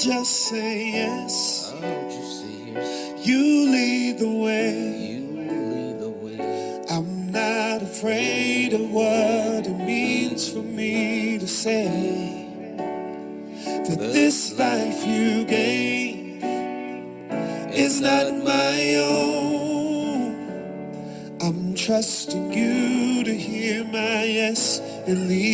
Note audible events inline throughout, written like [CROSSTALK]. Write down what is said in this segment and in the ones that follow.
just say yes. Just say yes. You lead the way. You lead the way. I'm not afraid of what it means for me to say that this life you gave is not my own. I'm trusting you to hear my yes and lead.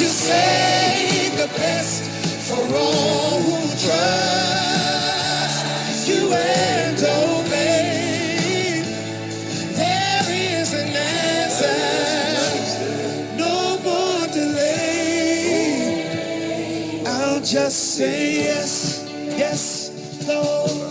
you save the best for all who trust you and obey. There is an answer, no more delay. I'll just say yes, yes, Lord.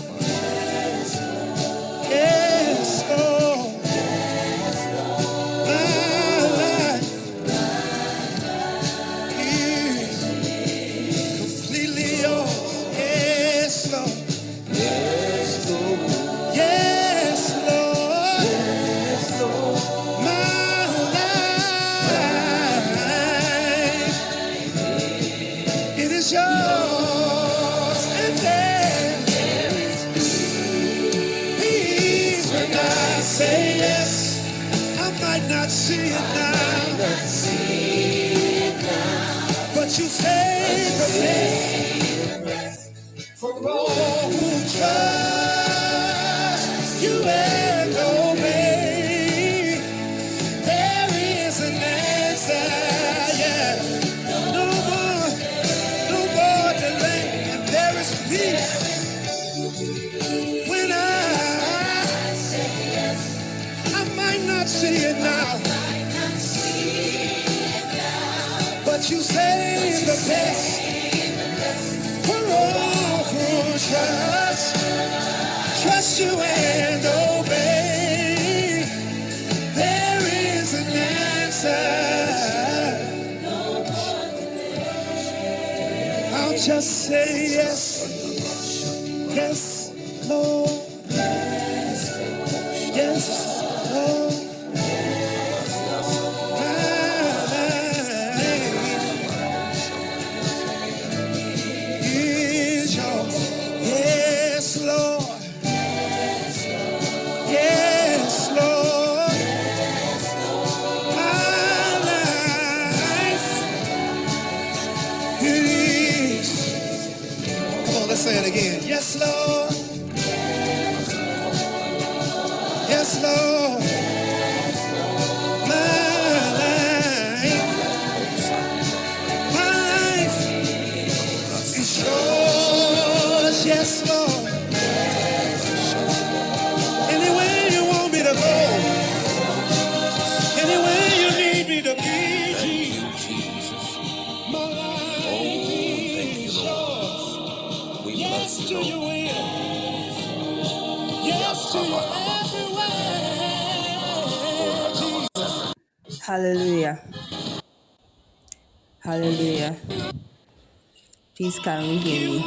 Caribbean.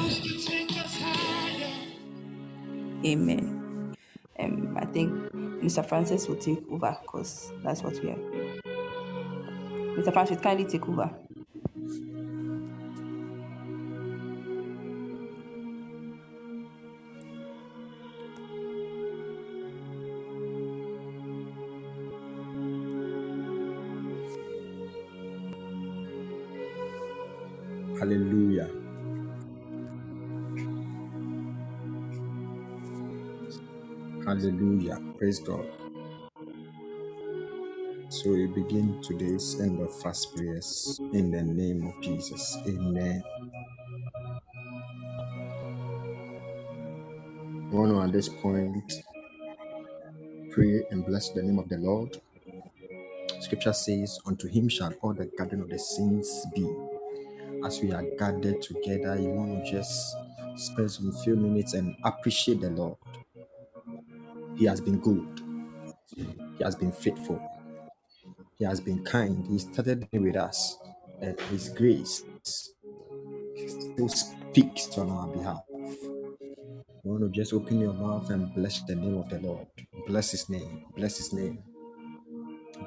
Amen. Um, I think Mr. Francis will take over because that's what we are. Mr. Francis, kindly take over. Hallelujah. Praise God. So we begin today's end of fast prayers in the name of Jesus. Amen. I want to at this point pray and bless the name of the Lord. Scripture says, Unto him shall all the gathering of the saints be. As we are gathered together, you want to just spend some few minutes and appreciate the Lord. He has been good. He has been faithful. He has been kind. He started with us, and His grace still speaks on our behalf. You want to just open your mouth and bless the name of the Lord. Bless His name. Bless His name.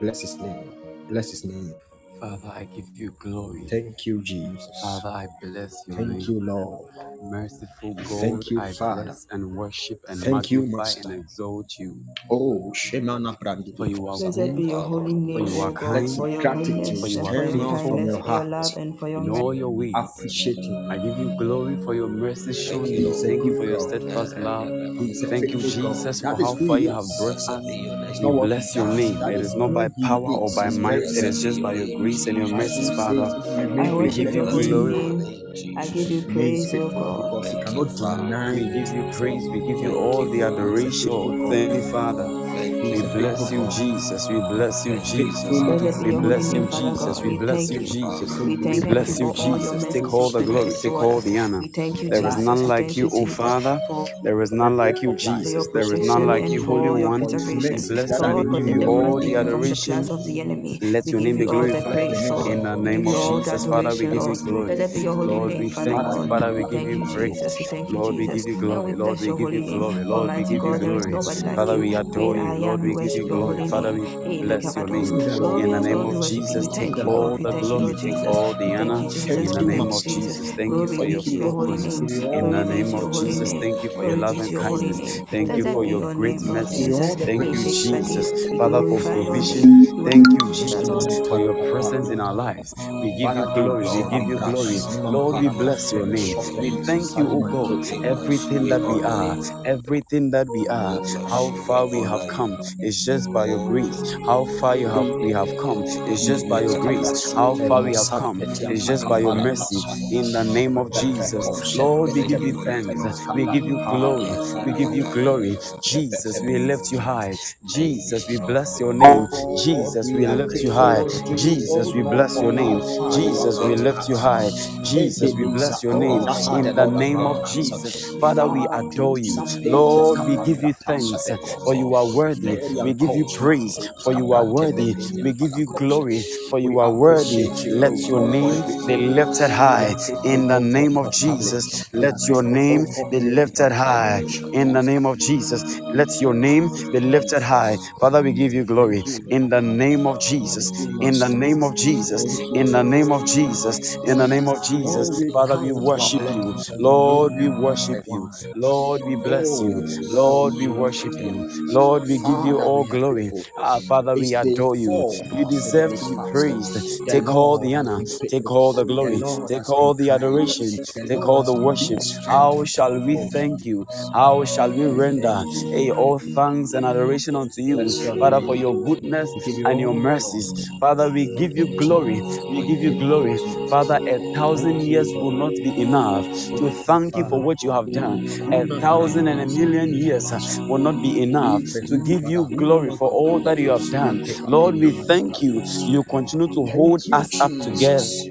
Bless His name. Bless His name. Father, I give you glory. Thank you, Jesus. Father, I bless your Thank name. you, Lord. Merciful God, Thank you, I Father. bless and worship and Thank you, magnify Master. and exalt you. Oh, Shemana Brandi. For you are Blessed good, be your holy name, you are O God, kind, for your Gratitude goodness for you and are for your from kindness, your for your heart. love, and for your in mercy. all your ways. Appreciate Him. I give you glory for your mercy shown He me. is a Thank you good for your God. steadfast love. He is a Thank you, faithful God. Jesus, That for is how who far He you have brought is. us. It's We not what He bless your does. name. That It is is not who by He power or is. by might, it is just by your grace and your mercies, Father. says if we I worship your you holy name. I give you praise, O God. He cannot deny We give you praise. We give you all the adoration. Thank you, Father. We bless you, Jesus. We bless you, Jesus. Be We bless you, Jesus. We bless you. Jesus. We We thank you bless you, for all your Jesus. Take all the glory. Take all the honor. Thank you, There is none like you, O Father. There is none like you, of life, for your Jesus. There is none like you, Holy One. for His We preservation. mercies bless that you. are We Lord, for give you all the me morning. from the plans adoration. of the enemy. Let your name be you the Bless glorified. the praise, name of the Lord. In the We Lord. give name of Jesus, Father, we give you glory. Blessed be your holy Lord, we thank you. Father, we give you praise. We thank you, Lord, we give you glory. Lord, we give you glory. Lord, we give you God, there is glory. Father, we adore you. Lord. We give you glory. Father, we bless your name. Makabados. Receive the Lord. In the name of worship you. We Jesus, take thank you, Lord. Lord. all the glory, take all the honor. In the name of Jesus. Thank you for your faithfulness. name. Give you all In the the Glory be name to praise. your of Jesus, thank you for your love and kindness. Thank you for your great name, Lord Give you mercy. Jesus. all the Thank you, make praise. ready. Jesus, Father, for provision. Thank you, Jesus, for your presence in our lives. We give you glory. We give you glory. Lord, we bless your name. We thank you, O God. Everything that we are, everything that we are, how far we have come is just by your grace. How far you have we have come is just by your grace. How far we have come is just by your mercy. In the name of Jesus, Lord, we give you thanks. We give you glory. We give you glory. Jesus, we lift you high. Jesus, we bless your name. Jesus, we lift you high. Jesus, we bless your name. Jesus, we lift you high. Jesus, we bless your name. In the name of Jesus, Father, we adore you. Lord, we give you thanks for you are worthy. We give you praise for you are worthy. We give you glory for you are worthy. Let your name be lifted high. In the name of Jesus, let your name be lifted high. In the name of Jesus, let your name be lifted high. Father, we give you glory. In the name of Jesus, in the name of Jesus, in the name of Jesus, in the name of Jesus. Father, we worship you. Lord, we worship you. Lord, we bless you. Lord, we worship you. Lord, we give you all glory. Ah, Father, we adore you. You deserve to be praised. Take all the honor, take all the glory, take all the adoration, take all the worship. How shall we thank you? How shall we render hey, all thanks and adoration unto you, Father, for your goodness and your mercies? Father, we give you glory. We give you glory. Father, a thousand years will not be enough to thank you for what you have done. A thousand and a million years will not be enough to give you glory for all that you have done. Lord, we thank you. You continue to hold us up together.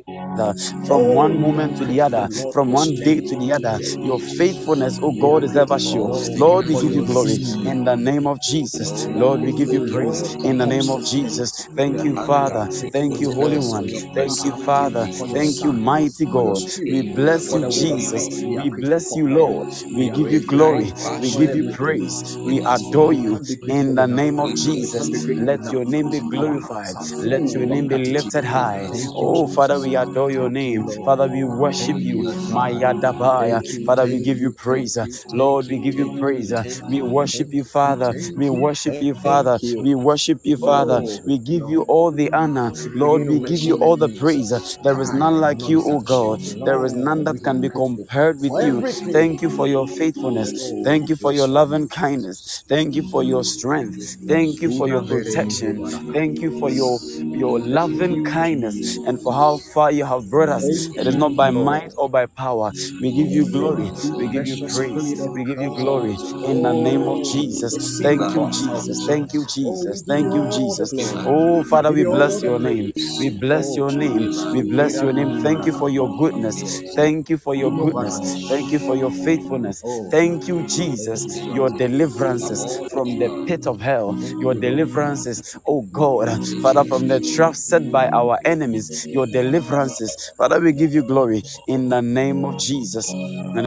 From one moment to the other, from one day to the other. Your faithfulness, oh God, is ever sure. Lord, we give you glory in the name of Jesus. Lord, we give you praise in the name of Jesus. Thank you, Father. Thank you, Holy One. Thank you, Father. Thank you, mighty God. We bless you, Jesus. We bless you, Lord. We give you glory. We give you praise. We adore you in the name of Jesus. Let your name be glorified. Let your name be lifted high. Oh, Father, we adore your name. Father, we worship you. Maya Dabaya. Father, we give you praise. Lord, we give you praise. We worship you, Father. We worship you, Father. We worship you, Father. We give you all the honor. Lord, we give you all the praise. There is none like you, O God. There is none that can be compared with you. Thank you for your faithfulness. Thank you for your love and kindness. Thank you for your strength. Thank you for your protection. Thank you for your your loving kindness and for how far you have brought us. It is not by might or by power. We give you glory. We give you praise. We give you glory in the name of Jesus. Thank you, Jesus. Thank you, Jesus. Thank you, Jesus. Oh, Father, we bless your name. We bless your name. We bless your name. Thank you for your goodness. Thank you for your goodness. Thank you for your faithfulness. Thank you, Jesus, your deliverances from the pit of hell, your deliverances, oh God, Father, from the trap set by our enemies, your deliverances. Father, we give you glory in the name of Jesus. Lord, I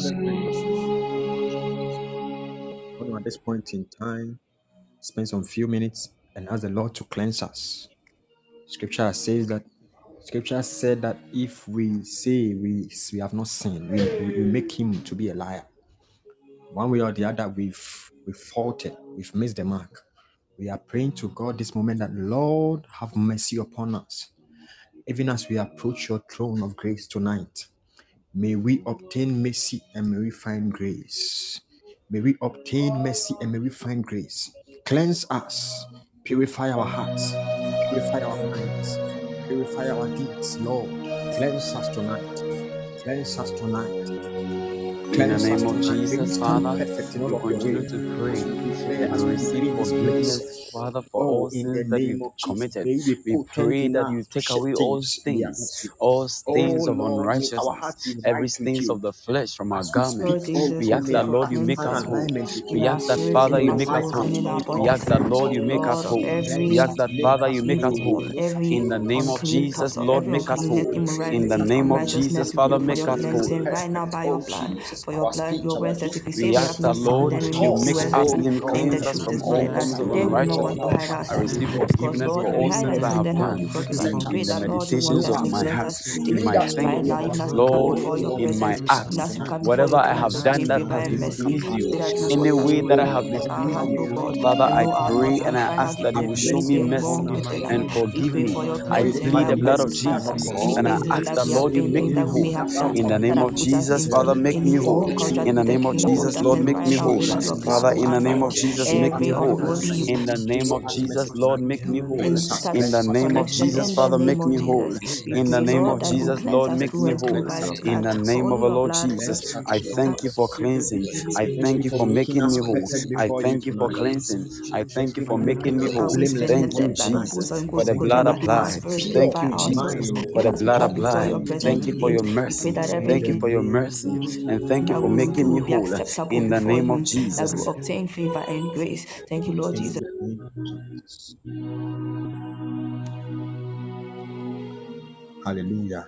thank you. At this point in time, spend some few minutes and ask the Lord to cleanse us. Scripture says that Scripture said that if we say we we have not sinned, we, we make him to be a liar. One way or the other, we've we've faulted, we've missed the mark. We are praying to God this moment that Lord have mercy upon us, even as we approach your throne of grace tonight. May we obtain mercy and may we find grace. May we obtain mercy and may we find grace. Cleanse us, purify our hearts, purify our minds, purify our deeds, Lord. Cleanse us tonight. Cleanse us tonight. In the name of Jesus, Father, we continue to pray and receive forgiveness, Father, for Oh, all sins that we've committed. we pray that you take away all things stains, all stains of Lord, may our unrighteousness, every stains of the flesh from our As we garments. We we ask that, Lord, you make us whole. alignment with In We ask that, Father, you make us souls, heart and whole. in our be We ask that. Lord, you make us whole. We ask that, Father, you make us whole. In the name of Jesus, Lord, make us whole. In the name of. Jesus, Father, make us whole. Cleansing right now by your blood. Jesus, For your blood, your our word says, if we say We have no that, sin, Lord, then we you make you make a us liar. oh Then God, the cleanse us from all in of Then we know to unrighteousness. hide I receive Because, forgiveness Lord, for we all hide sins our I have then how done you forgive us? in, We pray the that, Lord, you wash meditations us, of you my cleanse heart, us, in my purify thinking, even as we come Lord, before your in my presence, even acts, come before whatever your I throne have of done that has mercy. displeased you, Pray that you any wash way that I have Let our displeased heart, you, oh God, Father, and I know our pray and and I find ask that you will show me mercy wrong us. and We forgive pray me. for your I cleansing plead the blood of. Jesus and I ask that that, have you make me that whole. In the name of Jesus, Father, make me into whole. In the name of Jesus, Lord, make me whole. pray that your blood Father, in the name of Jesus, make me whole. In the name of Jesus, Lord, make me whole. in the name of Jesus, Father, make me whole. In the name of Jesus, Lord, make me whole. In the name of the Lord Jesus, I thank you for cleansing. I Thank you for making me whole. I thank you for cleansing. I Thank you for making me whole. Thank you, before you tonight. Jesus, for the blood Thank you Even our for applied. Thank you. Jesus, for the Even as we blood applied. Thank you for your mercy. Thank you for your mercy. And thank you for we will do making me whole. Eh, in the name of you, that we Jesus. obtain favor and grace. Thank you, Lord Jesus. Hallelujah.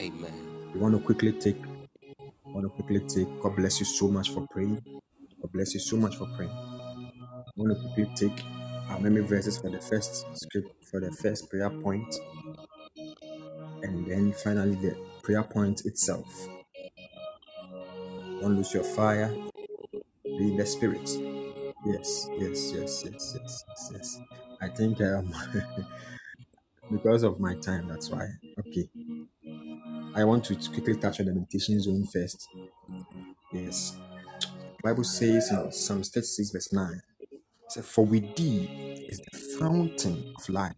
Amen. of We want to quickly take, want to quickly take, God bless you so much for praying. God bless you so much for praying. I want to quickly take uh, our memory verses for the first script, for the first prayer point, and then finally the prayer point itself. Don't lose your fire, be in the spirit. Yes, yes, yes, yes, yes, yes, yes. I think um [LAUGHS] because of my time, that's why. Okay. I want to quickly touch on the meditation zone first. Yes. Bible says in Psalm 36, verse 9, it says, For with thee is the fountain of life.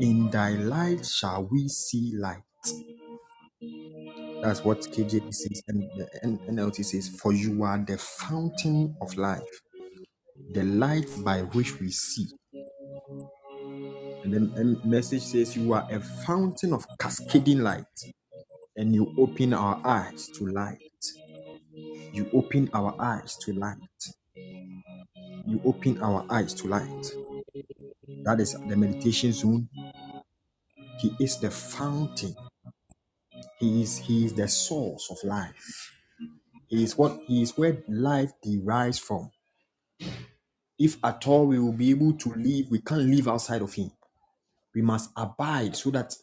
In thy light shall we see light. That's what KJV says, and the NLT says, For you are the fountain of life, the light by which we see. And then the message says, You are a fountain of cascading light, and you open our eyes to light. You open our eyes to light. You open our eyes to light. That is the meditation zone. He is the fountain. He is He is the source of life. He is what He is where life derives from. If at all we will be able to live, we can't live outside of Him. We must abide so that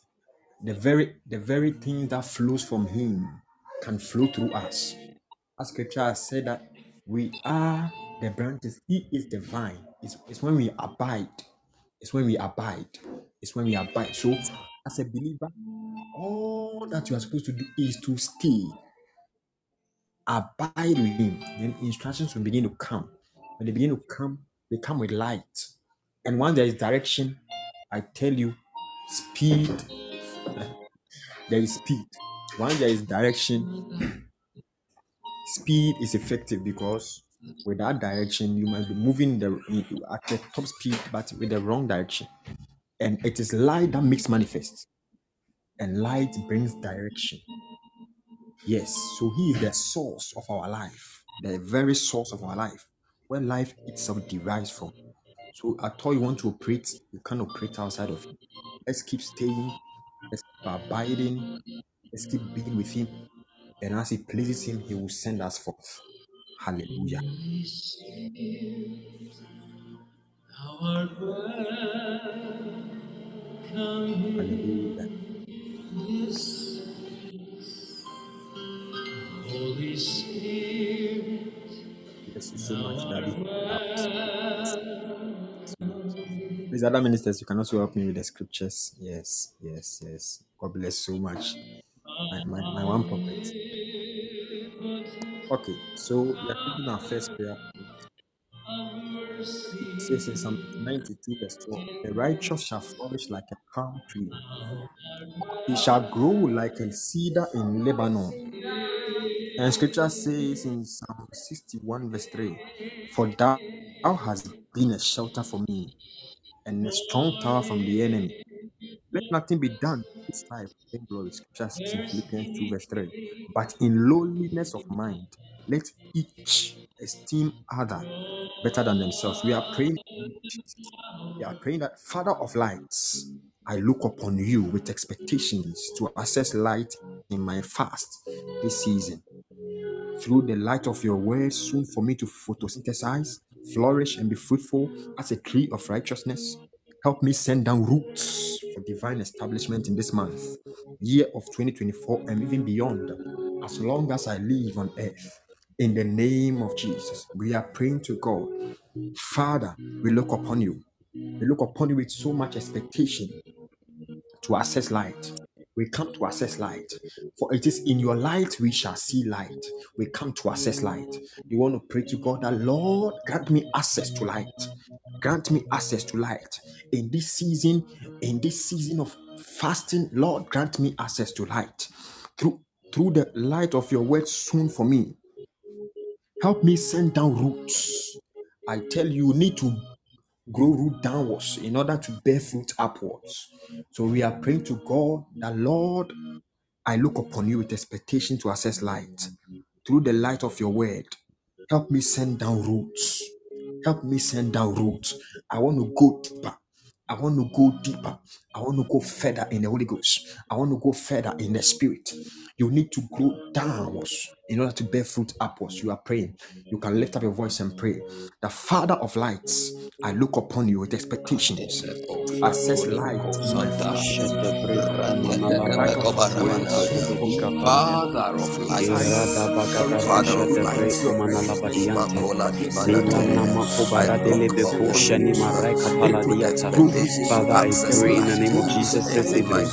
the very the very thing that flows from Him can flow through us. As Scripture has said that we are the branches, He is the vine. It's, it's when we abide. It's when we abide. It's when we abide. So, as a believer, all that you are supposed to do is to stay, abide with Him. Then instructions will begin to come. When they begin to come, they come with light. And once there is direction, I tell you, speed, [LAUGHS] there is speed. Once there is direction, [CLEARS THROAT] speed is effective because with that direction, you might be moving the at the top speed, but with the wrong direction. And it is light that makes manifest, and light brings direction. Yes, so He is the source of our life, the very source of our life, where life itself derives from. So at all you want to operate, you can't operate outside of Him. Let's keep staying, let's keep abiding, let's keep being with Him. And as He pleases Him, He will send us forth. Hallelujah. Hallelujah. Holy Spirit, Bless you so much, Daddy. Please, other ministers, you can also help me with the scriptures. Yes, yes, yes. God bless so much. My, my, my one prophet. Okay, so we are taking our first prayer says in Psalm 92, verse 12, the righteous shall flourish like a palm tree. He shall grow like a cedar in Lebanon. And scripture says in Psalm 61, verse 3, For thou, thou hast been a shelter for me and a strong tower from the enemy. Let nothing be done life in glory. Scripture in Philippians 2, verse 3. But in lowliness of mind, let each esteem other better than themselves. We are praying. We are praying that Father of lights, I look upon you with expectations to access light in my fast this season. Through the light of your word, soon for me to photosynthesize, flourish, and be fruitful as a tree of righteousness. Help me send down roots for divine establishment in this month, year of 2024, and even beyond, as long as I live on earth. In the name of Jesus, we are praying to God. Father, we look upon you. We look upon you with so much expectation to access light. We come to access light. For it is in your light we shall see light. We come to access light. You want to pray to God that, Lord, grant me access to light. Grant me access to light. In this season, in this season of fasting, Lord, grant me access to light. Through, through the light of your word soon for me. Help me send down roots. I tell you, you need to grow root downwards in order to bear fruit upwards. So we are praying to God that Lord, I look upon you with expectation to access light. Through the light of your word, help me send down roots. Help me send down roots. I want to go deeper. I want to go deeper. I want to go further in the Holy Ghost. I want to go further in the Spirit. You need to grow downwards in order to bear fruit upwards. You are praying. You can lift up your voice and pray. The Father of lights, I look upon you with expectations to access light. in my Father of lights, Father of lights, Father, I pray in the name of Jesus this evening.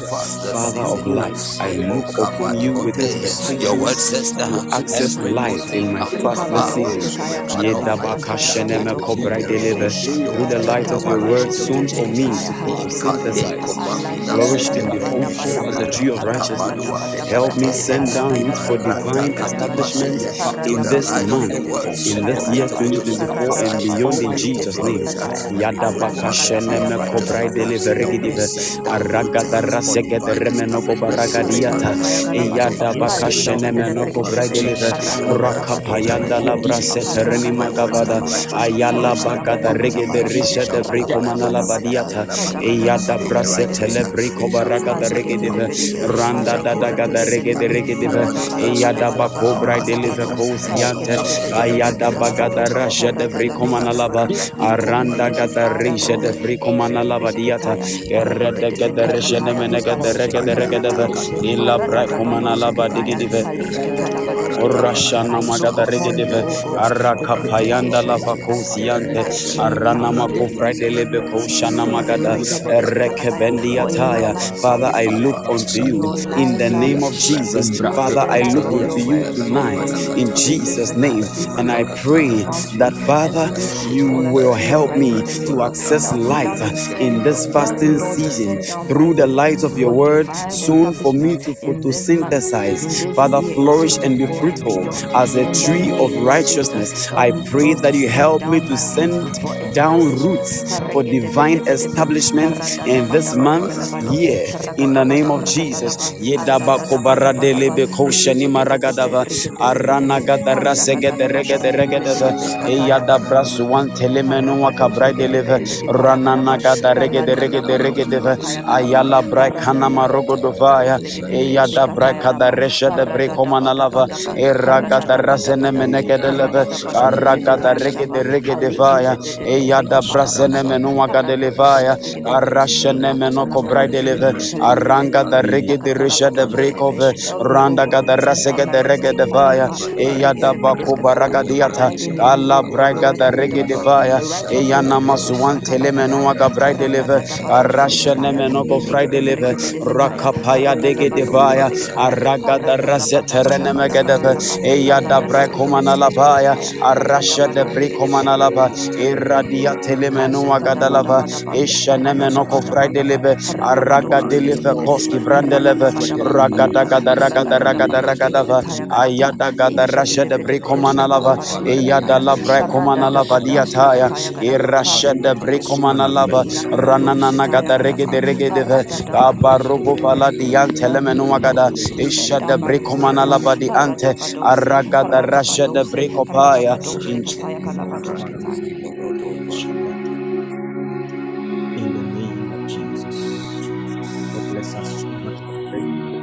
Father of lights, I look upon you with expectation Your word says that to access light in my this season. Yedabaka sheneme kobra deliver. through the light of your word soon for me to synthesize, flourish and be fruitful as the tree of righteousness. Help me send down root for divine establishment in this month, in this year 2024 and beyond in Jesus' name. Yada baka shene me Aragada rasegede remeno kobaragadiata. Yada baka shene me no kobrai delivery. Rakapayanda la brasete reni magavada. Ayala baka da regede risha de briko manala badiata. Yada brasete le briko baragada regedive. Randa da da gada regede regedive. Yada bako brai delivery kosiante. Ayada bagada rasha de briko manalaba. Aranda gada risha de briko manalaba diata. Erede gede risha de menegede regede regede. Illa briko manalaba digidive. Orashana magada regedeve araka payanda la makofra delebe koshana magada rekebendi ataya Father I look unto you in the name of Jesus Father I look unto you tonight in Jesus name and I pray that Father you will help me to access light in this fasting season through the light of your word soon for me to photosynthesize Father flourish and be fruitful as a tree of righteousness. I pray that you help me to send down roots for divine establishment in this month, year, in the name of Jesus. Regede regedeva ayala brakana marogodovaya eyada brakada resha de brekomanalava eragada rasene menegedeleve aragada regede regedevaya eyada brasene menu wagadelevaya arashene menoko braideleve aranga da regede resha de brekove randa gada rasegede regedevaya eyada bako baragadiata alla braga da regedevaya eyana masuan telemenu waga braideleve arashene menoko braideleve rakapaya degedevaya aragada razeterene megedeve eyada brekomana labaya arasha de brekomana laba iradia telemenu agadalava ishane menoko fraideleve araga deleve koski brandeleve ragada gada ragada ragada ragadava ayada gada rasha de brekomana lava eyada la brekomana lava diataya irasha de brekomana lava ranana regede fala dian telemenu agada isha de di ante aragada rasha de brekopaya in In the name of Jesus. God bless us so much for praying.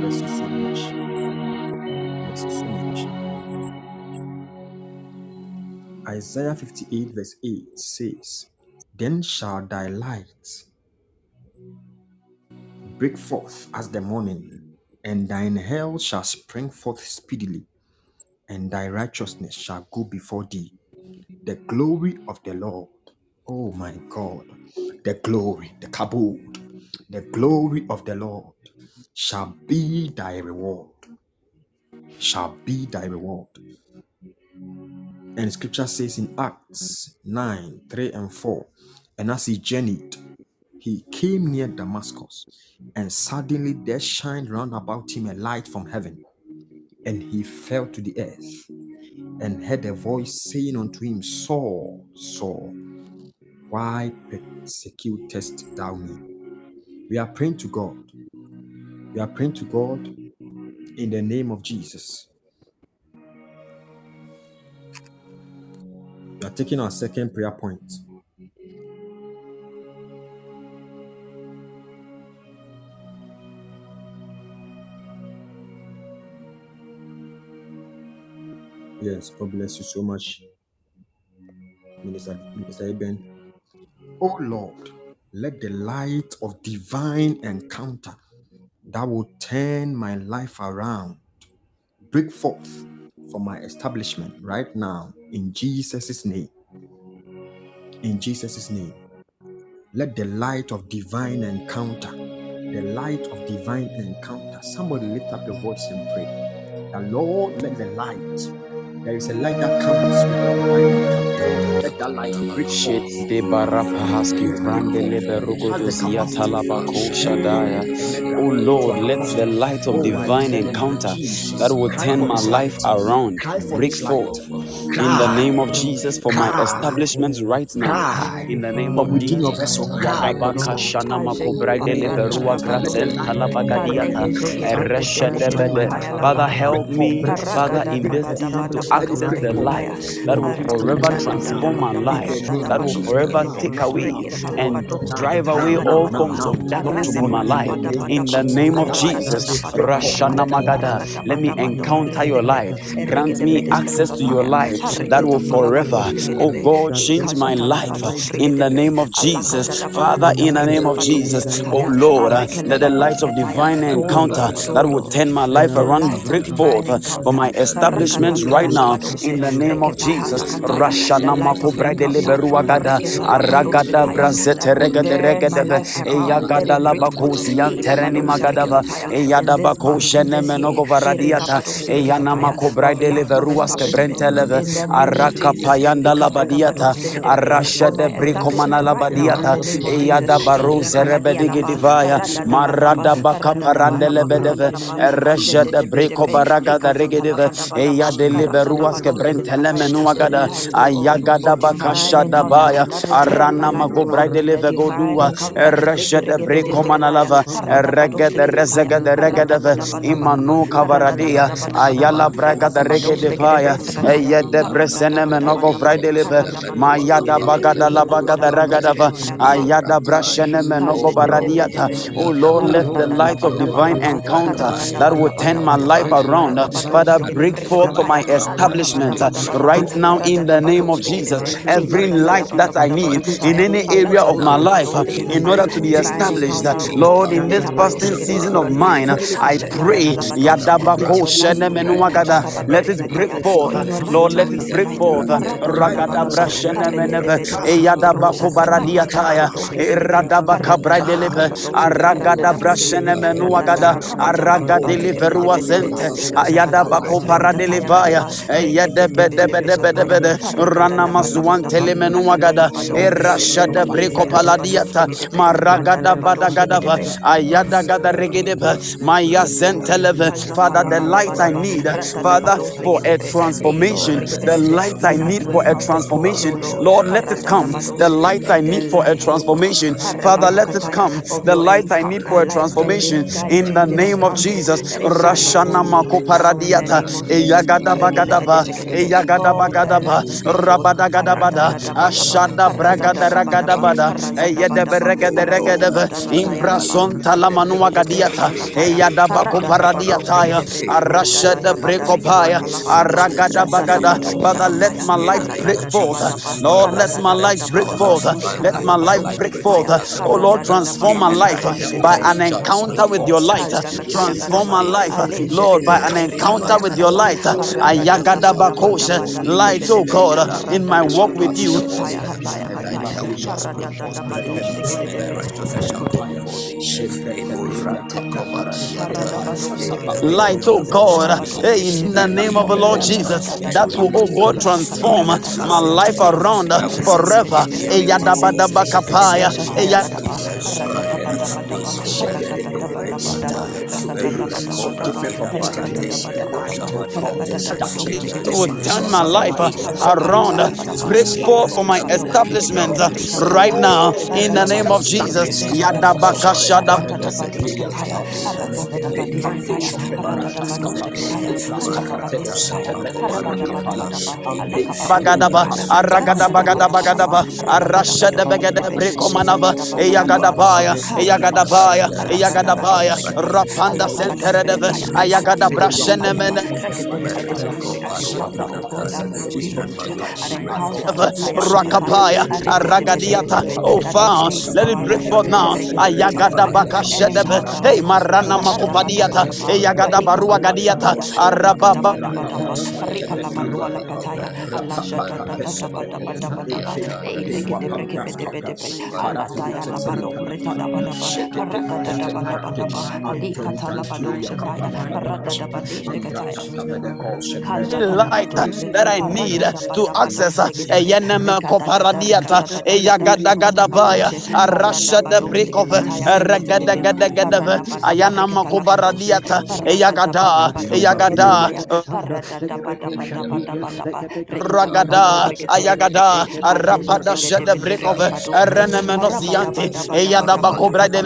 Bless you so much. Bless you so much. Isaiah 58, verse 8 says, Then shall thy light break forth as the morning, and thine hell shall spring forth speedily, and thy righteousness shall go before thee. The glory of the Lord, oh my God, the glory, the kabod, the glory of the Lord shall be thy reward, shall be thy reward. And scripture says in Acts 9 3 and 4, and as he journeyed, he came near Damascus, and suddenly there shined round about him a light from heaven. And he fell to the earth, and heard a voice saying unto him, Saul, Saul, why persecutest thou me? We are praying to God. We are praying to God in the name of Jesus. We are taking our second prayer point. Yes, God bless you so much, Minister, Minister Eben. Oh Lord, let the light of divine encounter that will turn my life around break forth for my establishment right now in Jesus' name. In Jesus' name. Let the light of divine encounter, the light of divine encounter. Somebody lift up your voice and pray. The Lord, let the light. There is a light that comes with divine encounter. Shit de barapahaski vrandele berugo dosia talabako shadaya. Oh Lord, let the light of divine encounter that will turn my life around break forth. In the name of Jesus for my establishment right now. In the name of Jesus. Yabaka shana makobraidele berua grazen talabagadiata. Ereshedebede. Father, help me, Father, in this season to access the light that will forever transform my life, that will forever take away and drive away all forms of darkness in my life. In the name of Jesus, Rashana Magada, let me encounter your life. Grant me access to your life that will forever, oh God, change my life. In the name of Jesus, Father, in the name of Jesus, oh Lord, let the light of divine encounter that will turn my life around break forth for my establishment right now. In the name of Jesus, Rashana Mako Bradele Beruagada, Aragada Brazete Regade Regade, Eyagada Labakosi Tereni Magadava, Eyada Bako Shene Menogo Varadiata, Eyana Mako Bradele Veruas Kebrenteleve, Araka Payanda Labadiata, Arasha de Bricomana Labadiata, Eyada Baru Zerebedigi Divaya, Marada Baka Parandele Bedeve, Eresha de Brico Baraga da Regedive, Eyade Liveruas Kebrentele Menuagada, Ayagada Bakasha Dabaya, Arana Mago Bradele Vegodua, Eresha de Bricomana Lava, Erega de Rezega de Regadeve, Imanu Kavaradia, Ayala Braga de Regedivaya, Eyade Bresene Menogo Bradelive, Mayada Bagada La Bagada Ragadava, Ayada Brashene Menogo Baradiata. Oh Lord, let the light of divine encounter that will turn my life around, uh, Father, break forth my establishment uh, right now in the name of Jesus. Every light that I need in any area of my life uh, in order to be established, uh, Lord, in this fasting season of mine, uh, I pray, let it break forth, Lord, let it break forth. Aragada Rana Masuan Telemenuagada, Erashada Breko Paladiata, Maragada Badagadava, Ayada Gada Regedeva, Maya Senteleve, Father, the light I need, Father, for a transformation, the light I need for a transformation, Lord, let it come, the light I need for a transformation, Father, let it come, the light I need for a transformation, in the name of Jesus, Rashana Mako Paradiata, Eyagada Bagadaba, Eyagada Bagadaba, Rabada Gadabada, Ashada Bragada Ragadabada, Eyede Beregade Regadebe, Imbrason Talamanua Gadiata, Eyada Bako Paradiataya, Arasha de Brekopaya, Aragada Bagada, Father, let my life break forth, Lord, let my life break forth, let my life break forth, oh Lord, transform my life by an encounter with your light, transform my life, Lord, by an encounter with your light, Ayagada Bakosha, light, oh God, in my walk with you. Light, oh God, hey, in the name of the Lord Jesus, that will, oh God, transform my life around forever. Eyadabadabakapaya, will turn my life around, break forth for my establishment right now in the name of Jesus. Yadabakashada. Bagadaba, Aragada Bagada Bagadaba, Arashada Bagada Brekomanava, Eyagadabaya, Eyagadabaya, Eyagadabaya, Rapanda Senteredeve, Ayagada Brashenemen, Rakapaya, Aragadiata, oh found, let it break forth now. Ayagada Bakashedebe, hey Marana Makupadiata, Eyagada Barua Gadiata, Arababa. balua la light that I need to access a yanama koparadiata a yagada gada baya a rasha de brick of a regada gada gada ayana makobaradiata a yagada a yagada ragada ayagada a rapada shada brick of a renemenosiante a yada bakobra de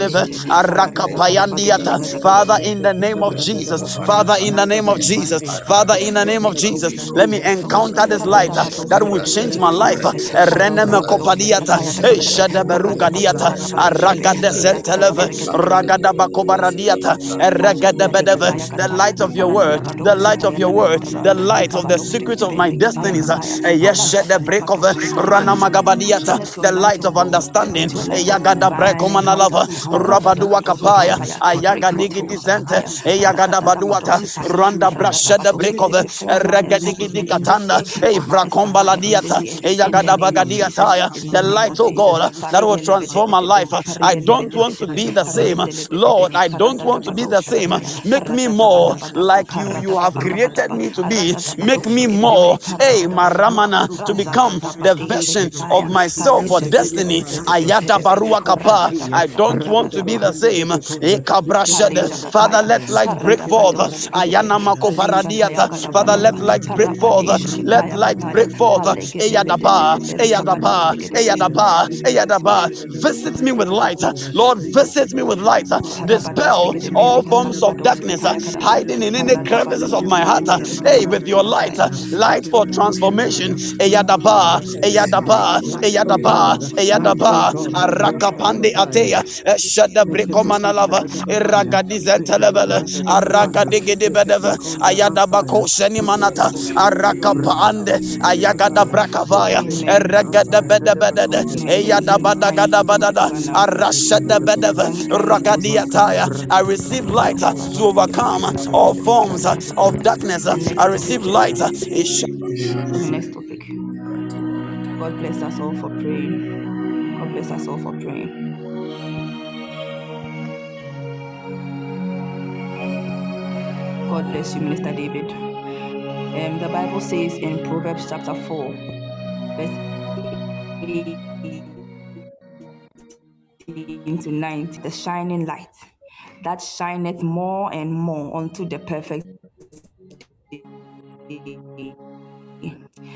a rakapayandiata Father in the name of Jesus Father in the name of Jesus Father in the name of Jesus let me encounter this light uh, that will change my life uh, reneme kopadiata eh shada beruga diata aragada senteleve ragada bakobaradiata eragada bedeve the light of your word the light of your word the light of the secret of my destinies uh, eh yes shada break of rana magabadiata the light of understanding eh yagada brekomana lava rabadua kapaya ayaga digi disente eh yagada baduata randa brashada break of regadigi dikatanda eh vrakomba ladiata eh yagada bagadiata the light oh God that will transform my life. I don't want to be the same. Lord I don't want to be the same. Make me more like you. You have created me to be. Make me more hey maramana to become the version of myself for destiny. Ayada barua kapa I don't want to be the same. Father let light break forth. ayana mako paradiata Father let light break forth. Let light break forth. eyadaba eyadaba eyadaba eyadaba. Visit me with light. Lord visit me with light. Dispel all forms of darkness hiding in any crevices of my heart. Hey with your light. Light for transformation. Eyadaba eyadaba eyadaba eyadaba. Arakapande ateya shada brekomana lava iragadizentelebele aragadigidibedeve ayadaba kosheni manata arakapa ande ayagada brakavaya eragada bedebedede eyadabada gada badada arashada bedeve ragadiataya I receive light uh, to overcome uh, all forms uh, of darkness I receive light Next topic. God bless us all for praying. God bless us all for praying. God bless you, Minister David. Um, the Bible says in Proverbs chapter 4, verse 18 to 19, the shining light that shineth more and more unto the perfect.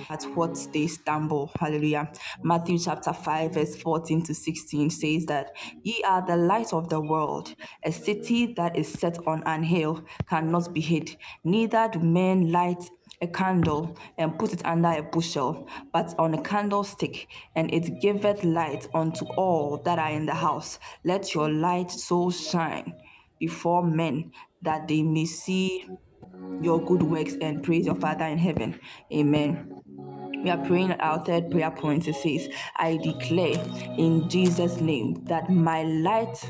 At what they stumble. Hallelujah. Matthew chapter 5, verse 14 to 16 says that ye are the light of the world. A city that is set on an hill cannot be hid. Neither do men light a candle and put it under a bushel, but on a candlestick, and it giveth light unto all that are in the house. Let your light so shine before men that they may see your good works and praise your Father in heaven. Amen. We are praying our third prayer point. It says, I declare in Jesus' name that my light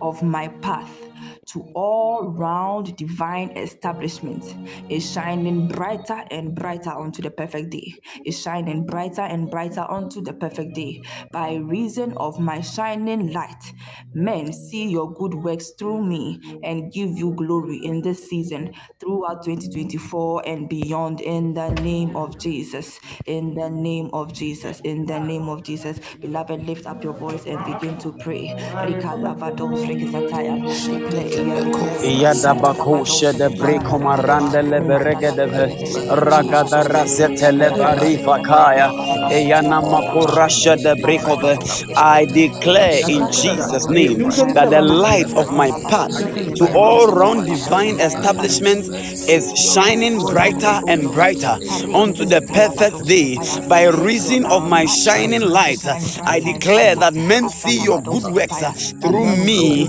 of my path to all round divine establishment is shining brighter and brighter unto the perfect day. Is shining brighter and brighter unto the perfect day. By reason of my shining light, men see your good works through me and give you glory in this season throughout 2024 and beyond. In the name of Jesus. In the name of Jesus. In the name of Jesus. Beloved, lift up your voice and begin to pray. De I declare in Jesus name that the light of my path to all round divine establishment is shining brighter and brighter unto the perfect day. By reason of my shining light I declare that men see your good works through me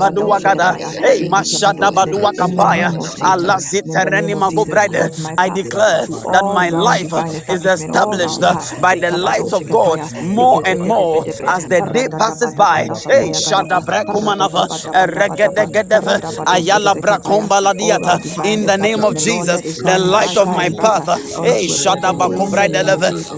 gada hey mashada kapaya Allah zitereni magobride I declare that my life is established by the light of God more and more as the day passes by. Hey, Shada Brakumanava, Regedegedeve, Ayala Brakombaladiata, in the name of Jesus, the light of my path, hey, Shada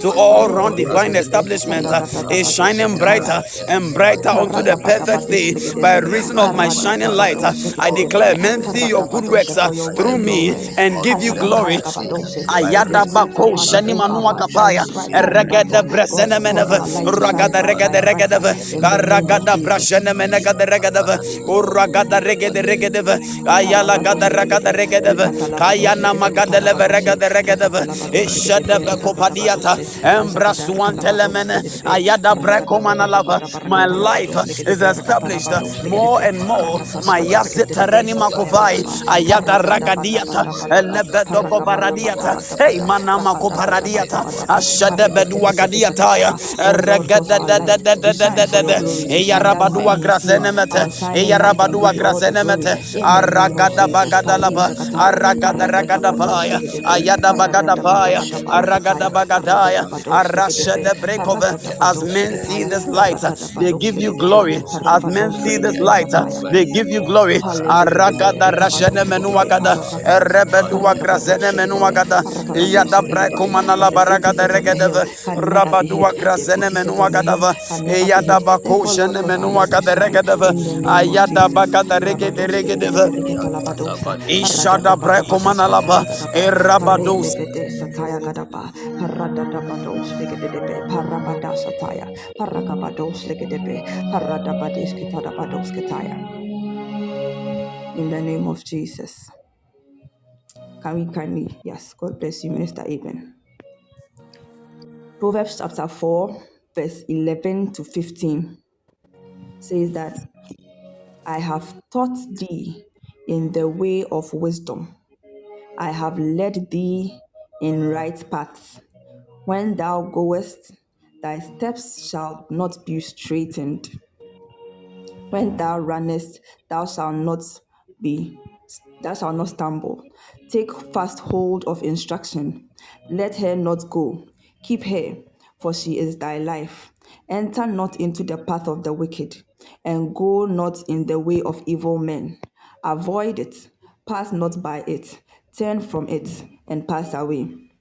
to all round divine establishment uh, is shining brighter and brighter unto the perfect day by reason of my shining light. I declare, men see your good works through me and give you glory. Ayada bako shani manua kapaya regada bresene meneve. Ragada regada regada ragada brashene menega de regada uragada regada regada ayala gada ragada regada kayana magada leve regada regada ishada bakopadiata embrasuan telemene ayada breko manalava my life is established more and more. My yasit tereni makovai ayada ragadiata elebedo baradiata hey manama ko paradiata ashade bedua gadiata ya uh. regada da da da da da da da da hey yarabadua grasene mete. Hey yarabadua grasene mete. Aragada bagada laba aragada ragada paya uh. ayada uh. bagada paya aragada bagadaya arashade brekove as men see this light they give you glory. As men see this light they give you glory. Aragada rashene menuagada. Erebedu agrazene menuagada. Iyada brekumana la baragada regedeva. Rabadu agrazene menuagadava. Iyada bakushene menuagada regedeva. Ayada bakada regede regedeva. Ishada brekumana la ba. Erabadus. Paradabados, Ligadibe, Parabadasataya, Parakabados, Ligadibe, Paradabadis, Kitadabados, Kitaya. In the name of Jesus. Can we kindly? Yes, God bless you, Minister Eben. Proverbs chapter 4, verse 11 to 15 says that I have taught thee in the way of wisdom, I have led thee in right paths. When thou goest, thy steps shall not be straitened. When thou runnest, thou shalt not be thou shalt not stumble. Take fast hold of instruction. Let her not go. Keep her, for she is thy life. Enter not into the path of the wicked, and go not in the way of evil men. Avoid it, pass not by it, turn from it, and pass away.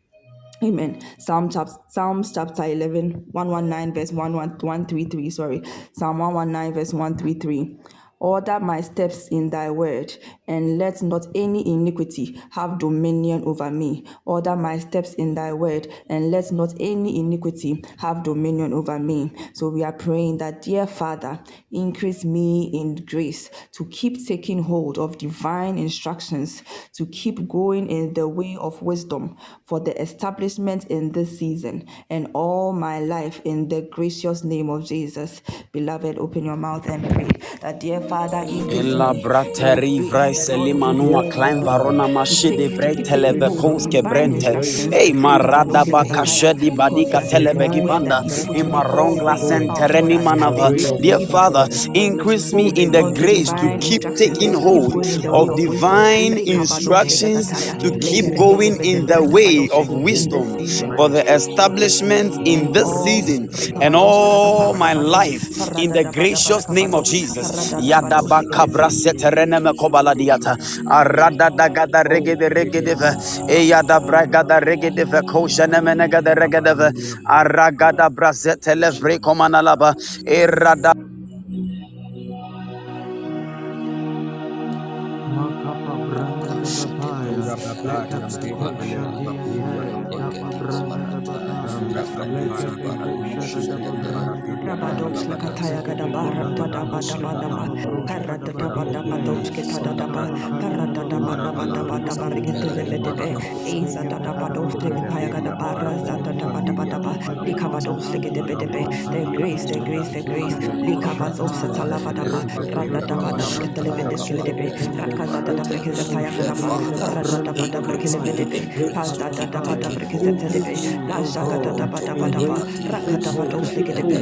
Amen. Psalm chapter Psalms chapter 11, 119 verse 133. Sorry. Psalm 119 verse 133. Order my steps in thy word, and let not any iniquity have dominion over me. Order my steps in thy word, and let not any iniquity have dominion over me. So we are praying that, dear Father, increase me in grace to keep taking hold of divine instructions, to keep going in the way of wisdom for the establishment in this season and all my life in the gracious name of Jesus. Beloved, open your mouth and pray that, dear Father, Illa brateri vrai selimanua klein varona mashidi vrei telebe brente. Ei marada bakashedi badika telebe gibanda. Imarongla sentereni manava. Dear Father, increase me in the grace to keep taking hold of divine instructions to keep going in the way of wisdom for the establishment in this season and all my life in the gracious name of Jesus. Rada baka brase terene me kobala diata. Arada da gada regede regedeve. Eya da braga da regedeve. Koshene mene gada regedeve. Araga da brase televre komana laba. Erada. Thank da bapaya, ekapako shadi bere kapa branda da baba, Rabados la kataya gada bara tada bada bada ba karra tada bada bada uske tada daba karra tada bada bada bada ba rikete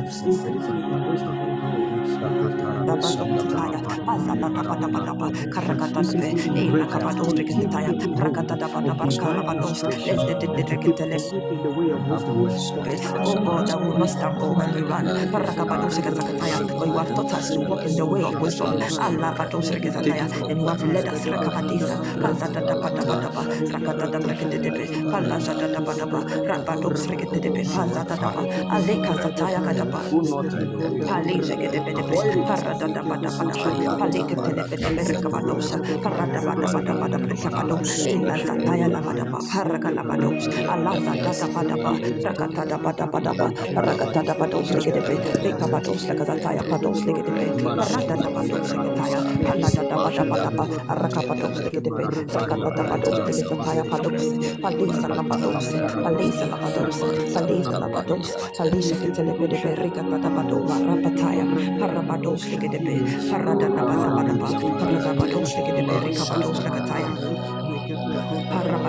Não precisa ser isso. Grace the grace lika bada uske tala bada ba rada tada bada uske lebe debe debe raka zata tada breke zataya gada ba karra tada bada breke lebe debe pasta tada bada breke zata debe la jaga tada bada bada ba raka tada bada uske debe para the grace to keep hold on to divine instructions, the, the grace, oh God, to follow your instructions in the name of Jesus. To follow through, to follow through. Paragabada Shataya, Paragadabadabadaba, Paragadabadabadaba, Paragadabados Legedebe, Pajakataya Gadaba, Para. Oh God, I will not stumble when we run. For you have taught us to walk in the way of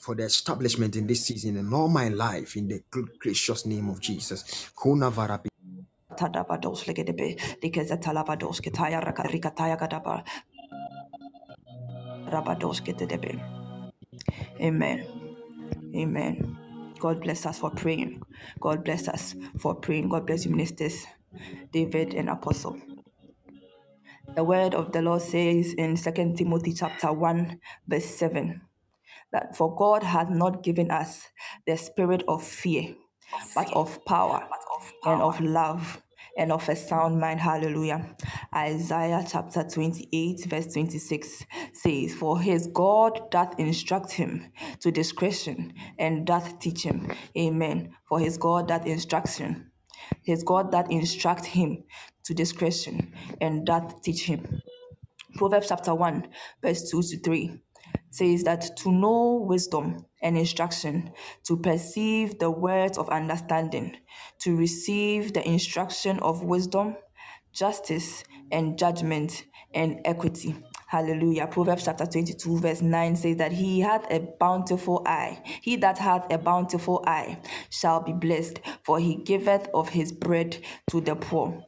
for the establishment in this season and all my life in the gracious name of Jesus. Legedebe. Ketaya. Amen. Amen. God bless us for praying. God bless us for praying. God bless you, ministers, David and Apostle. The word of the Lord says in 2 Timothy chapter 1, verse 7, that for God hath not given us the spirit of fear, but of power and of love and of a sound mind. Hallelujah. Isaiah chapter 28, verse 26 says, For his God doth instruct him to discretion and doth teach him. Amen. For his God doth instruct him. His God that instruct him to discretion and doth teach him. Proverbs chapter 1, verse 2 to 3 says that to know wisdom and instruction, to perceive the words of understanding, to receive the instruction of wisdom, justice, and judgment and equity. Hallelujah. Proverbs chapter 22, verse 9 says that he hath a bountiful eye. He that hath a bountiful eye shall be blessed, for he giveth of his bread to the poor.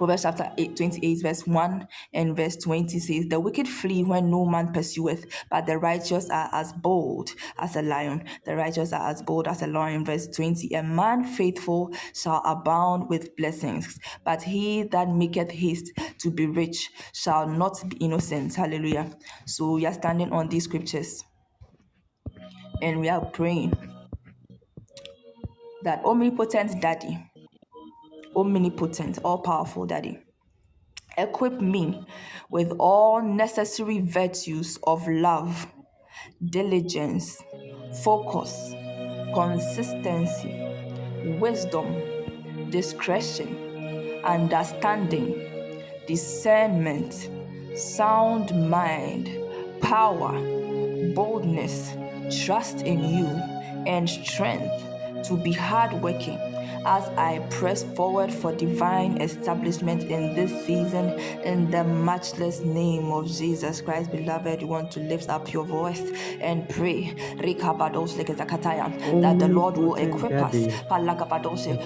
Proverbs chapter 8, 28, verse 1 and verse 20 says, The wicked flee when no man pursueth, but the righteous are as bold as a lion. The righteous are as bold as a lion. Verse 20, A man faithful shall abound with blessings, but he that maketh haste to be rich shall not be innocent. Hallelujah. So we are standing on these scriptures and we are praying that omnipotent daddy omnipotent, all powerful Daddy. Equip me with all necessary virtues of love, diligence, focus, consistency, wisdom, discretion, understanding, discernment, sound mind, power, boldness, trust in you, and strength to be hardworking as I press forward for divine establishment in this season in the matchless name of Jesus Christ. Beloved, you want to lift up your voice and pray. That the Lord will equip us.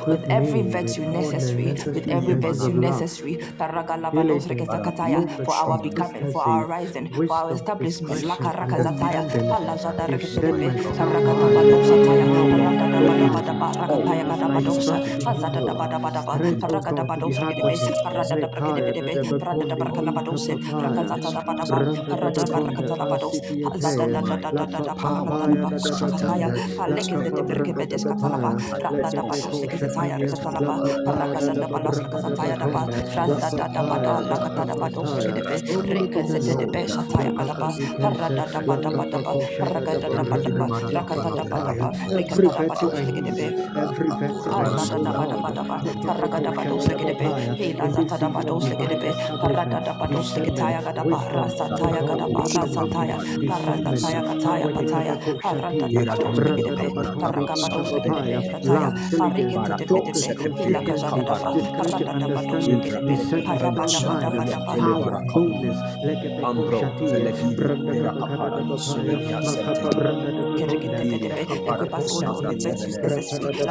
With every virtue necessary, with every virtue necessary. For our becoming, for our rising, for our establishment. Every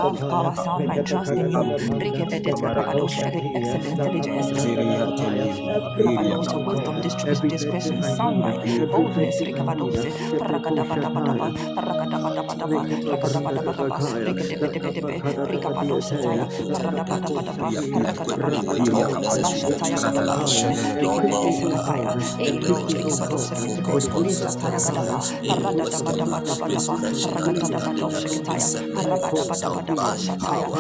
love, power, sound mind, trust in you. Excellent intelligence. Wisdom, discretion, sound mind, boldness.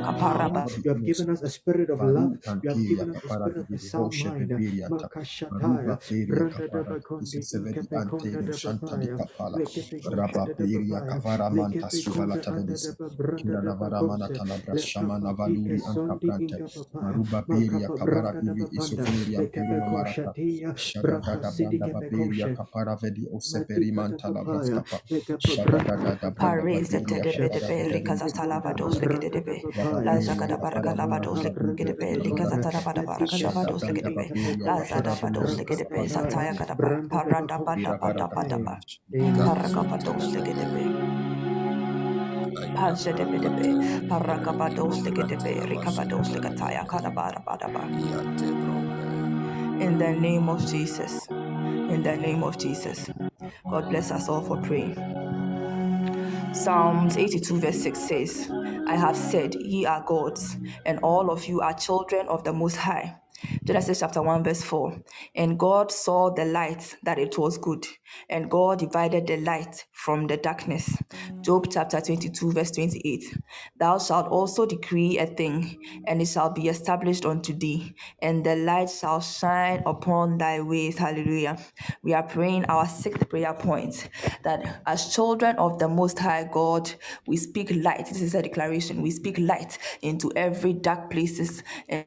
Kaparaba. You have given us a spirit of love, you have given us a spirit of a sound mind. Makashataya, Radadaba Kondi, Kepekonda Dabapaya, Lekepekonda Dabapaya, Lekepekonda Dabapaya, Radadaba Kondi, Lekepekonda Dabapaya, Marubaperia kabara bibi isoferia kuno marata shagada branda baperia kapara vedi oseperi mantala baskapa shagada da Paris de Tedebe, Ricazatala Bados, Legedebe, La Zagada Barga Labados, Legedebe, Licazatala Badabara, Cavados, Legedebe, La Zada Bados, Legedebe, Sataya Gadaba, Parada Bada Bada Bada Paragabados, Legedebe. In the name of Jesus. In the name of Jesus. God bless us all for praying. Psalms 82, verse 6 says, I have said, Ye are gods, and all of you are children of the Most High. Genesis chapter 1, verse 4. And God saw the light that it was good, and God divided the light from the darkness. Mm. Job chapter 22, verse 28. Thou shalt also decree a thing, and it shall be established unto thee, and the light shall shine upon thy ways. Hallelujah. We are praying our sixth prayer point that as children of the Most High God, we speak light. This is a declaration. We speak light into every dark places. And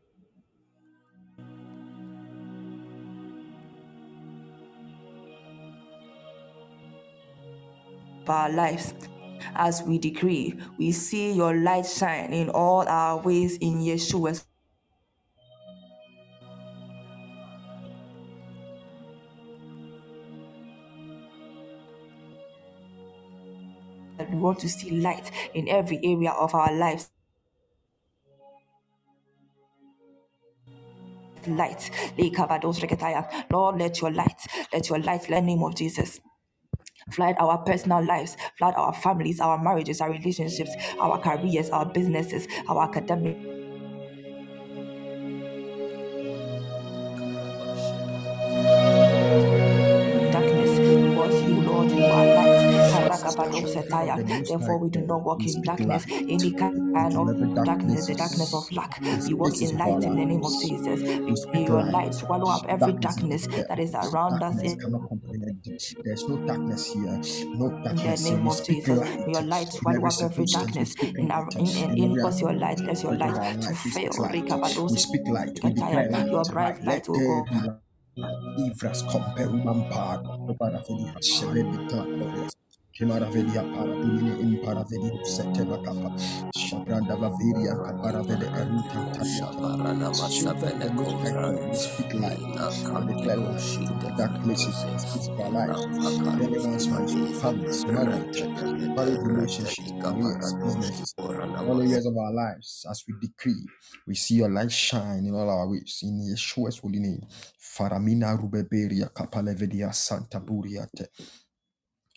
our lives. As we decree, we see your light shine in all our ways in Yeshua's we want to see light in every area of our lives. Light. Lord, let your light, let your light, in the name of Jesus flood our personal lives, flood our families, our marriages, our relationships, our careers, our businesses, our academic Therefore, we do not walk in darkness, any kind of darkness, the darkness of lack. We walk in light in the name of Jesus. May your light swallow up every darkness that is around us in There's no darkness here. No in the darkness name of Jesus. May your light In swallow up every darkness in our in, In in, in cause your light, let your light to fail. speak light. Rikabados We speak light. Your bright light will go. Ivras comperumam par. Paravedia sherebita paradumini imparavedia setela kapa. Shabranda vaviria eruta Shabarana Masavene Kovra, We speak light. Ina We declare Kandiko light dark places in the space of our lives. In anyone's lives, families, marriage, marriage relationships, careers, businesses, all areas of our lives, as we decree, we see your light shine in all our ways. In Yeshua's holy name. Faramina rubeberia kapalevedia santa buriate.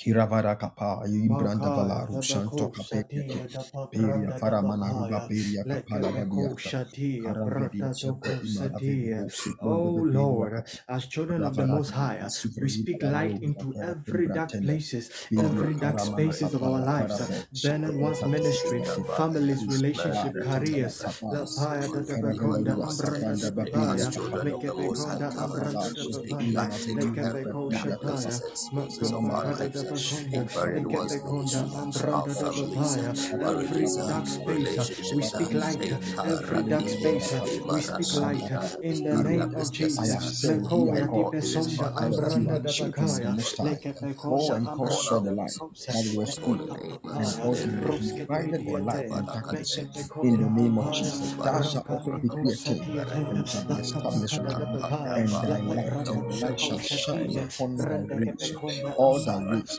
Kiravara kapa imbranda Makaya valaru santo Dabako kaperia Satia Dapa peria faramana ruba Dabahaya peria kapala Lekebeko vabiata. Shatia Karavedia Brata sepe Doko imara Satia vedio sebrunda Oh Lord, as children of the Most High, we speak light into every dark places, peria every dark spaces of our lives. paravo Bernard one's ministry, families, We speak relationship, light into our careers. La kapas. Paya da Wherever Bekonda you are Ambranda scattered da Faravelia today Baberia as Papaya, children of the Most High Mekebekonda God, Ambranda da we Kapalavas speak Papaya, light into every Lekebeko dark Shataya. and spaces of our lives, da in Bakonda, burning one's Lekebekonda ministry, our Ambranda da families, Papaya, every marriages, dark space, we speak light, every dark space, we speak light in the name of Jesus. have businesses, said, He I in Mekoya di all called, areas of Besonda our declare that lives. you are Ambranda the da children of the Bakaya, Most High. Go Lekebekonda and call all saw our Ambranda the da light ways. Bakose, that In the in holy Lekapa name, and Papaya, cause him to be Roske de divided or light Diete, and darkness. In the name of Jesus, thou shalt also Rakabiko decree a thing, Satiate, and it shall be established Lakamakada unto da thee. Papaya, And thy light, and thy light Lekaprakabiko shall shine upon thy. Rendekebekonda All thy ways,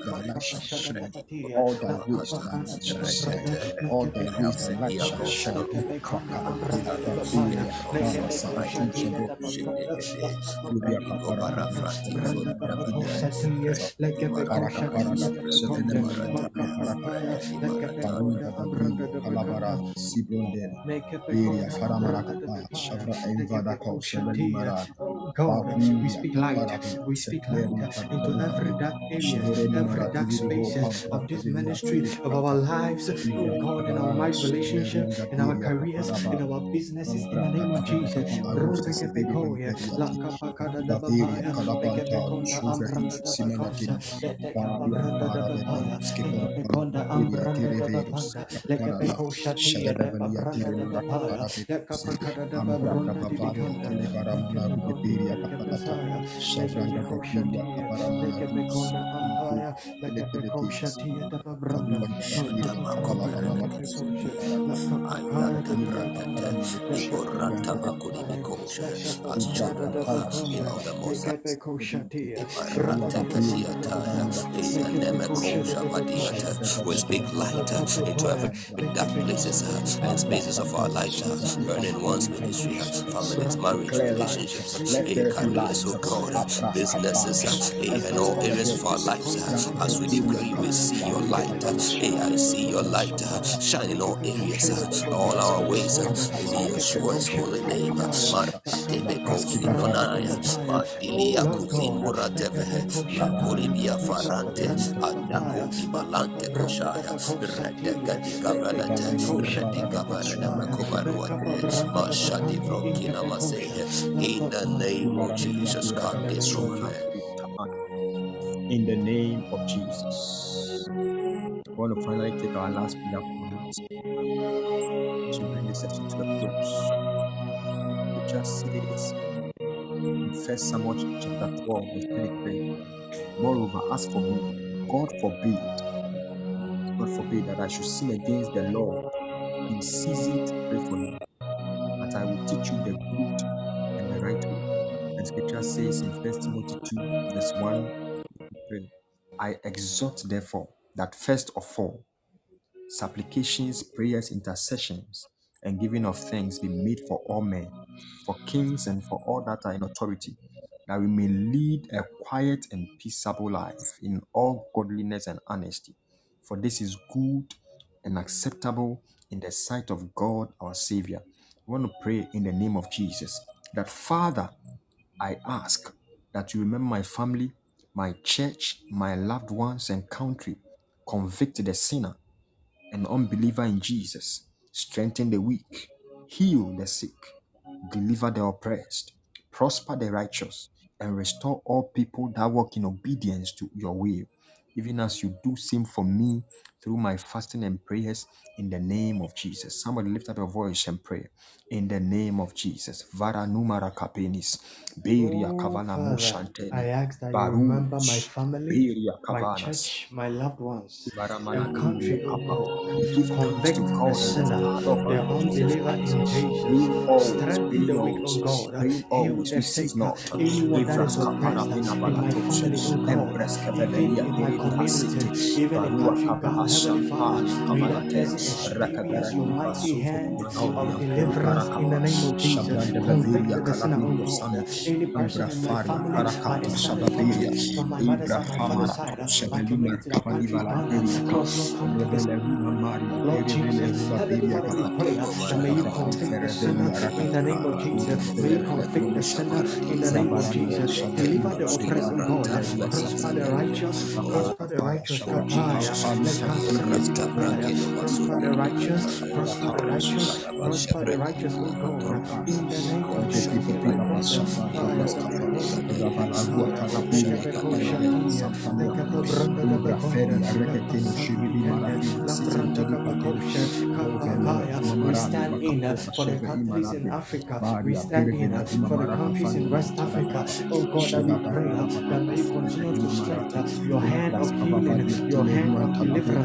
we speak light, we speak light into every dark Shivereni every dark spaces of this ministry of our lives. Oh God, in our marriage relationship, in our careers, in our businesses, in the name of Jesus. Kapalarus, Severi Rurekepekoya, Emperiati, lakapakada da Baveria, papaya, Kalabanta, lekepekonda Suverhis, ambranda da bakosa, Simenati, Baria, letekapabranda da Paravedia, papaya, Skipper, lekepekonda Beria, ambranda da Tereverus, bapanda, Parada, lekepeko shatia de Shadadabalia babranda da Terenda bapaya, Kaparavedus, lekapakada da Ambrata babranda di Bavaria bikanda, Telebaramana lekepekonda Ruberia Kapalata, lekepesaya, Shavranda lekepeko Baviria shatia, Kaparamana Rus, lekepekonda Impu, ampaya, lekepeko Telepetis, shatia da babranda, Karua Baviria makapakanda Kapalavanama, Shatamakobere lekepeko shat, Parada, lakapakaya Ayante da Baviria brakete, bikapaya, Kaparamana lekepeko iboranta Rushkiriante, da makuri ampaya, mikoshe. As children of, Kapara, bakonda, of the Most High. lekepeko shatia, Imarate Baviria katiataya, rakapakada iyaneme Lekepeko koja shadadabaya. We speak light into every dark places and spaces of our. Uh, burning one's ministry, families, marriage, declare relationships, careers, oh God, businesses, and all areas of our lives. As we decree, we see your light. I see your light shine in all areas, all our ways. In Yeshua's holy name. Makuribia farante, Lekapabranda da papaya. Adakudi balante Lakapabranda da koshaya, bako satia. Redegadi gavalete, varana shadadabaya. makobaruate, Lekapabranda da Mashadi bakandi vrokina masehe. In the name of Jesus, God the. Jesus. In the name of Jesus. I want to finally take our last prayer point to bring this session to a close. Scripture says in First Samuel chapter 12, verse 23. Moreover, as for me, God forbid, God forbid that I should sin against the Lord in season to pray for you, but I will teach you the good and the right way. And scripture says in First Timothy 2, verse 1 to 3. I exhort, therefore, that first of all, supplications, prayers, intercessions, and giving of thanks be made for all men, for kings and for all that are in authority, that we may lead a quiet and peaceable life in all godliness and honesty. For this is good and acceptable in the sight of God our Savior. We want to pray in the name of Jesus that Father, I ask that you remember my family, my church, my loved ones, and country convict the sinner and unbeliever in Jesus, strengthen the weak, heal the sick, deliver the oppressed, prosper the righteous, and restore all people that walk in obedience to your will, even as you do same for me through my fasting and prayers in the name of Jesus. Somebody lift up your voice and pray in the name of Jesus. Vara numara kapenis, beria Oh, kavana Father, I mushantene, ask that you remember my family, beria my kavanas. church, my loved ones, the country. Give thanks Convict the God and the sinner, Father of our the Jesus unbeliever Christ. in Jesus. Always, Strengthen the weak, always, God. Heal always. the We sick, cease not. anyone that is Evras oppressed in my balatos, family, God. embres Even in my community, even the barua country, kava God, Father. kavanate, person experience your mighty hand of deliverance in the name of Jesus. Convict the sinner, God. sane, Any person in my family, the parakapa side from my mother's side, my father's side, my community, the country, God, to this revelerima maria, Lord Jesus, Heavenly Father, we pray that may you convict the sinner in the name of Jesus. May you convict the sinner in the name of Jesus. Deliver the oppressed, God. Prosper the righteous, prosper the righteous. Pampali let Santeria The righteous, prosper the righteous, prosper the righteous, oh God. Uh, In the name of Jesus. We stand in uh, for the countries in Africa. We stand in uh, for the countries in West Africa. Oh God, that we pray uh, that may you continue to stretch uh, your hand of healing, your hand of deliverance.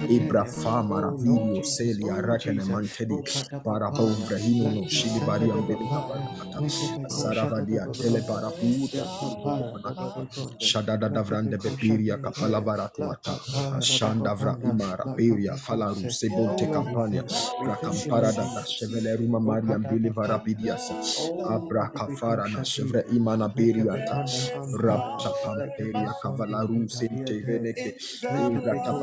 garagaduse. kapakosha Ebra diete. fama Oh Lord ravidio Jesus, selia oh rekene Jesus, mantedi. oh Para katapapaya, bombre no shili bari da ambele papaya, kabarakata. leke pekosha da da Zaravadia tele branda, barakuria la tele papaya da da manakapa. bakonde, Shada davrande bepiria kapala baratuata. papaya da da Ashanda vra bakonda, imara la peria falaru. Oh sebonte campania. thank you, we thank you, Rakampara da chevele ruma Oh mariam bili. Oh, Abra kafara na chevre imana Ampaya, Rabta pamperia Lekepesondi cavalaru sente Ikadiate, veneke. Ingrata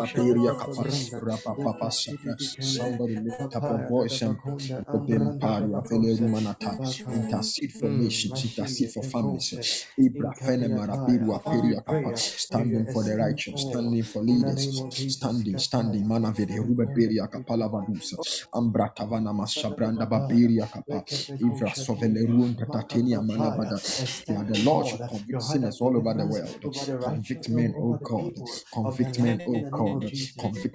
Somebody lift up Kapaya voice and Dadabakonda, Obem Ambranda paria vele Dabakose, rumanata. Bakaya. Intercede for Mm, nations, Mashia intercede for families. Kekose, Ibra fene Inkadiataya. marabirua Father, we peria pray capa. uh, may you Standing for the righteous, standing for in the name of leaders, standing, standing. Kapaya, Manavede rube beria capala vadusa. Ambra tavana mashabranda capa. Lekepeko Ivra Shadia, sovelerun tatatenia Makapapaya. manavada. You are Extend, the oh Lord, God, convict sinners all over the world. over the righteous, Convict oh, men, oh the God. people of the Convict men, land in oh the name of God. Convict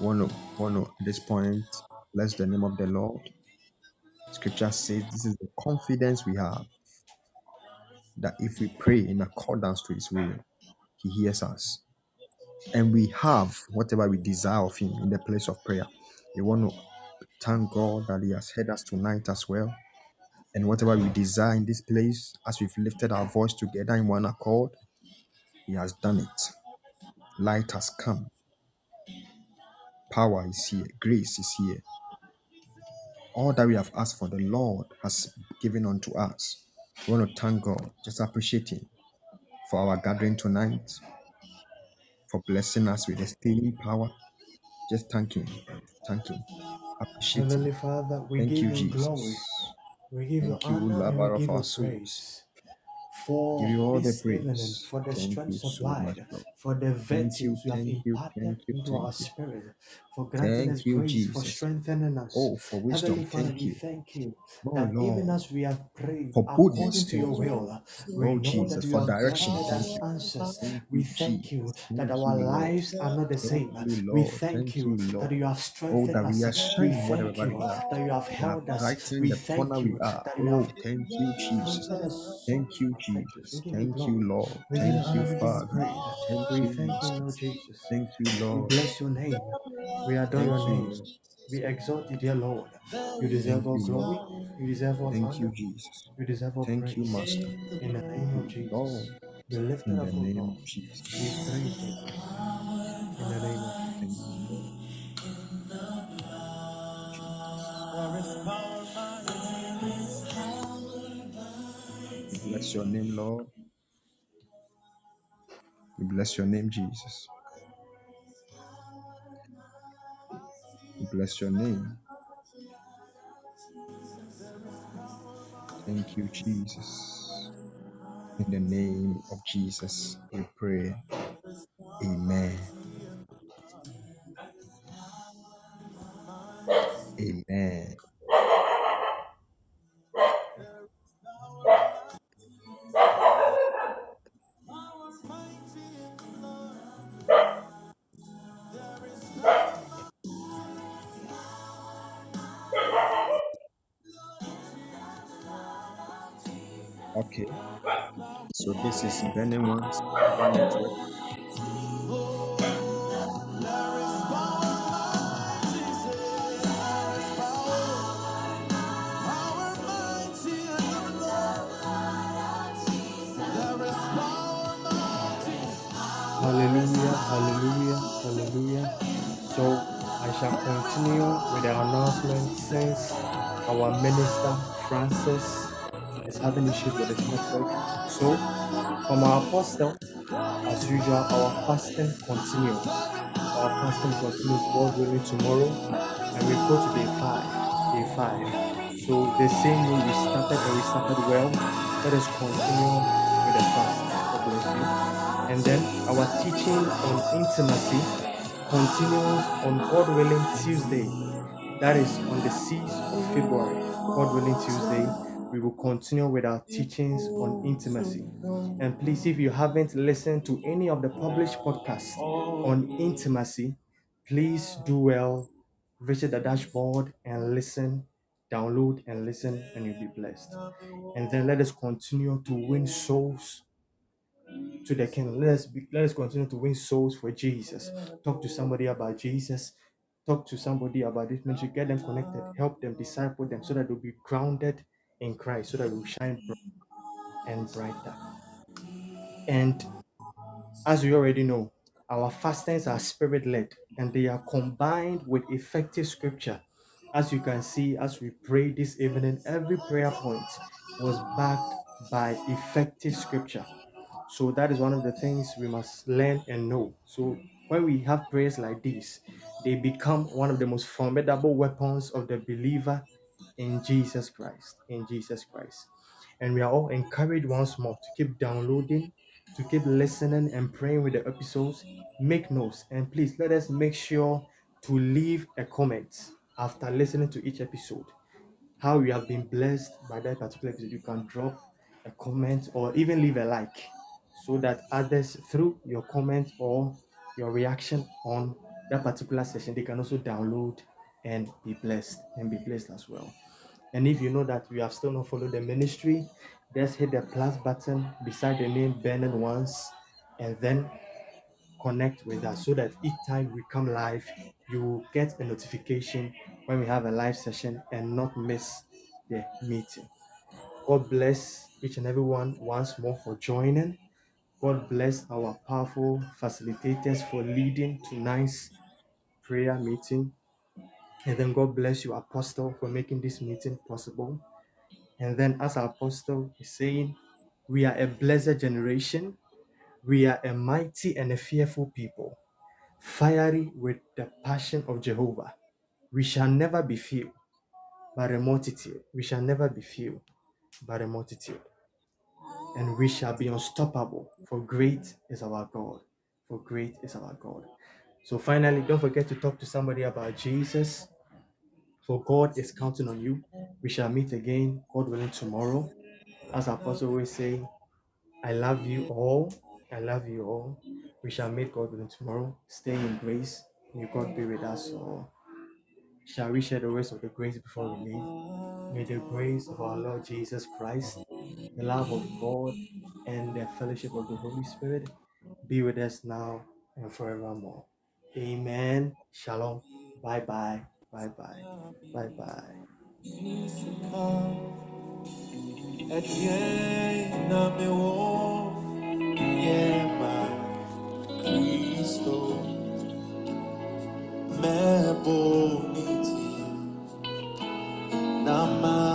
One, one, at this point, bless the name of the Lord. Scripture says this is the confidence we have that if we pray in accordance to his will, he hears us. And we have whatever we desire of him in the place of prayer. We want to thank God that he has heard us tonight as well. And whatever we desire in this place, as we've lifted our voice together in one accord, he has done it. Light has come, power is here, grace is here. All that we have asked for, the Lord has given unto us. We want to thank God, just appreciate Him for our gathering tonight, for blessing us with the staying power. Just thank Him. Thank Him. Appreciate Him. Heavenly Father, we Thank give you, you glory. Jesus. We give you Thank you, honor and lover we of give our you souls. praise Give for you all the this evening, praise. for the Thank strength so much, supplied, Lord. For the you, virtues you have you, imparted you, into our spirit, for granting us Thank grace, for strengthening us. Oh, for Heavenly wisdom. Father, Thank we you. thank you Oh, that even as we have prayed For according to your will, we Oh, know that Jesus. you For direction. Thank answers. Thank We thank you Jesus. that our Lord. lives are not the same. you, We thank you that Lord. you have Oh, strengthened that we are us. We thank you that you have held us. We thank you that you Oh, have thank you, Jesus. Thank you, of virtues. We Jesus. Thank you. Lord. We give you Thank you, honor. We you Father. Thank We thank you, Lord Jesus. Thank you, We Lord. bless your name. We adore Thank your name. Lord. We exalt you, dear Lord. You Thank deserve all you, Lord. glory. You deserve all Thank you, honor. Jesus. You deserve all Thank you, praise. Master. In the name of Lord, Jesus. Be lifted in up, the O name God. of We Jesus. praise you, In the name of Thank Jesus. you, Lord. We bless your name, Lord. We bless your name, Jesus. We bless your name. Thank you, Jesus. In the name of Jesus, we pray. Amen. Amen. So this is Burning One's Network. Hallelujah, hallelujah, hallelujah. So I shall continue with the announcement since our minister Francis is having issues with his network. So from our apostle, as usual, our fasting continues. Our fasting continues, God willing, tomorrow, and we go to day five. Day five. So the same way we started and we started well, let us continue with the fast. God bless you. And then our teaching on intimacy continues on God willing Tuesday. That is on the 6th of February. God willing Tuesday. We will continue with our teachings on intimacy. And please, if you haven't listened to any of the published podcasts on intimacy, please do well. Visit the dashboard and listen, download and listen, and you'll be blessed. And then let us continue to win souls to the kingdom. Let us be, let us continue to win souls for Jesus. Talk to somebody about Jesus. Talk to somebody about this ministry. Get them connected. Help them, disciple them, so that they'll be grounded in Christ, so that we'll shine bright and brighter. And as we already know, our fastings are spirit led and they are combined with effective scripture. As you can see, as we pray this evening, every prayer point was backed by effective scripture. So that is one of the things we must learn and know. So when we have prayers like this, they become one of the most formidable weapons of the believer in Jesus Christ. In Jesus Christ. And we are all encouraged once more to keep downloading, to keep listening and praying with the episodes. Make notes and please let us make sure to leave a comment after listening to each episode how you have been blessed by that particular episode, you can drop a comment or even leave a like so that others, through your comment or your reaction on that particular session, they can also download and be blessed and be blessed as well. And if you know that you have still not followed the ministry, just hit the plus button beside the name Burning Ones and then connect with us so that each time we come live, you will get a notification when we have a live session and not miss the meeting. God bless each and everyone once more for joining. God bless our powerful facilitators for leading tonight's prayer meeting. And then God bless you, Apostle, for making this meeting possible. And then, as our Apostle is saying, we are a blessed generation. We are a mighty and a fearful people fiery with the passion of Jehovah. We shall never be few. but a multitude. We shall never be few, but a multitude. And we shall be unstoppable, for great is our God. For great is our God. So finally, don't forget to talk to somebody about Jesus. For God is counting on you. We shall meet again, God willing, tomorrow. As Apostle always say, I love you all. I love you all. We shall meet God willing tomorrow. Stay in grace. May God be with us all. Shall we share the words of the grace before we leave? May the grace of our Lord Jesus Christ, the love of God, and the fellowship of the Holy Spirit be with us now and forevermore. Amen. Shalom. Bye bye. Bye bye. Bye bye. me boniti na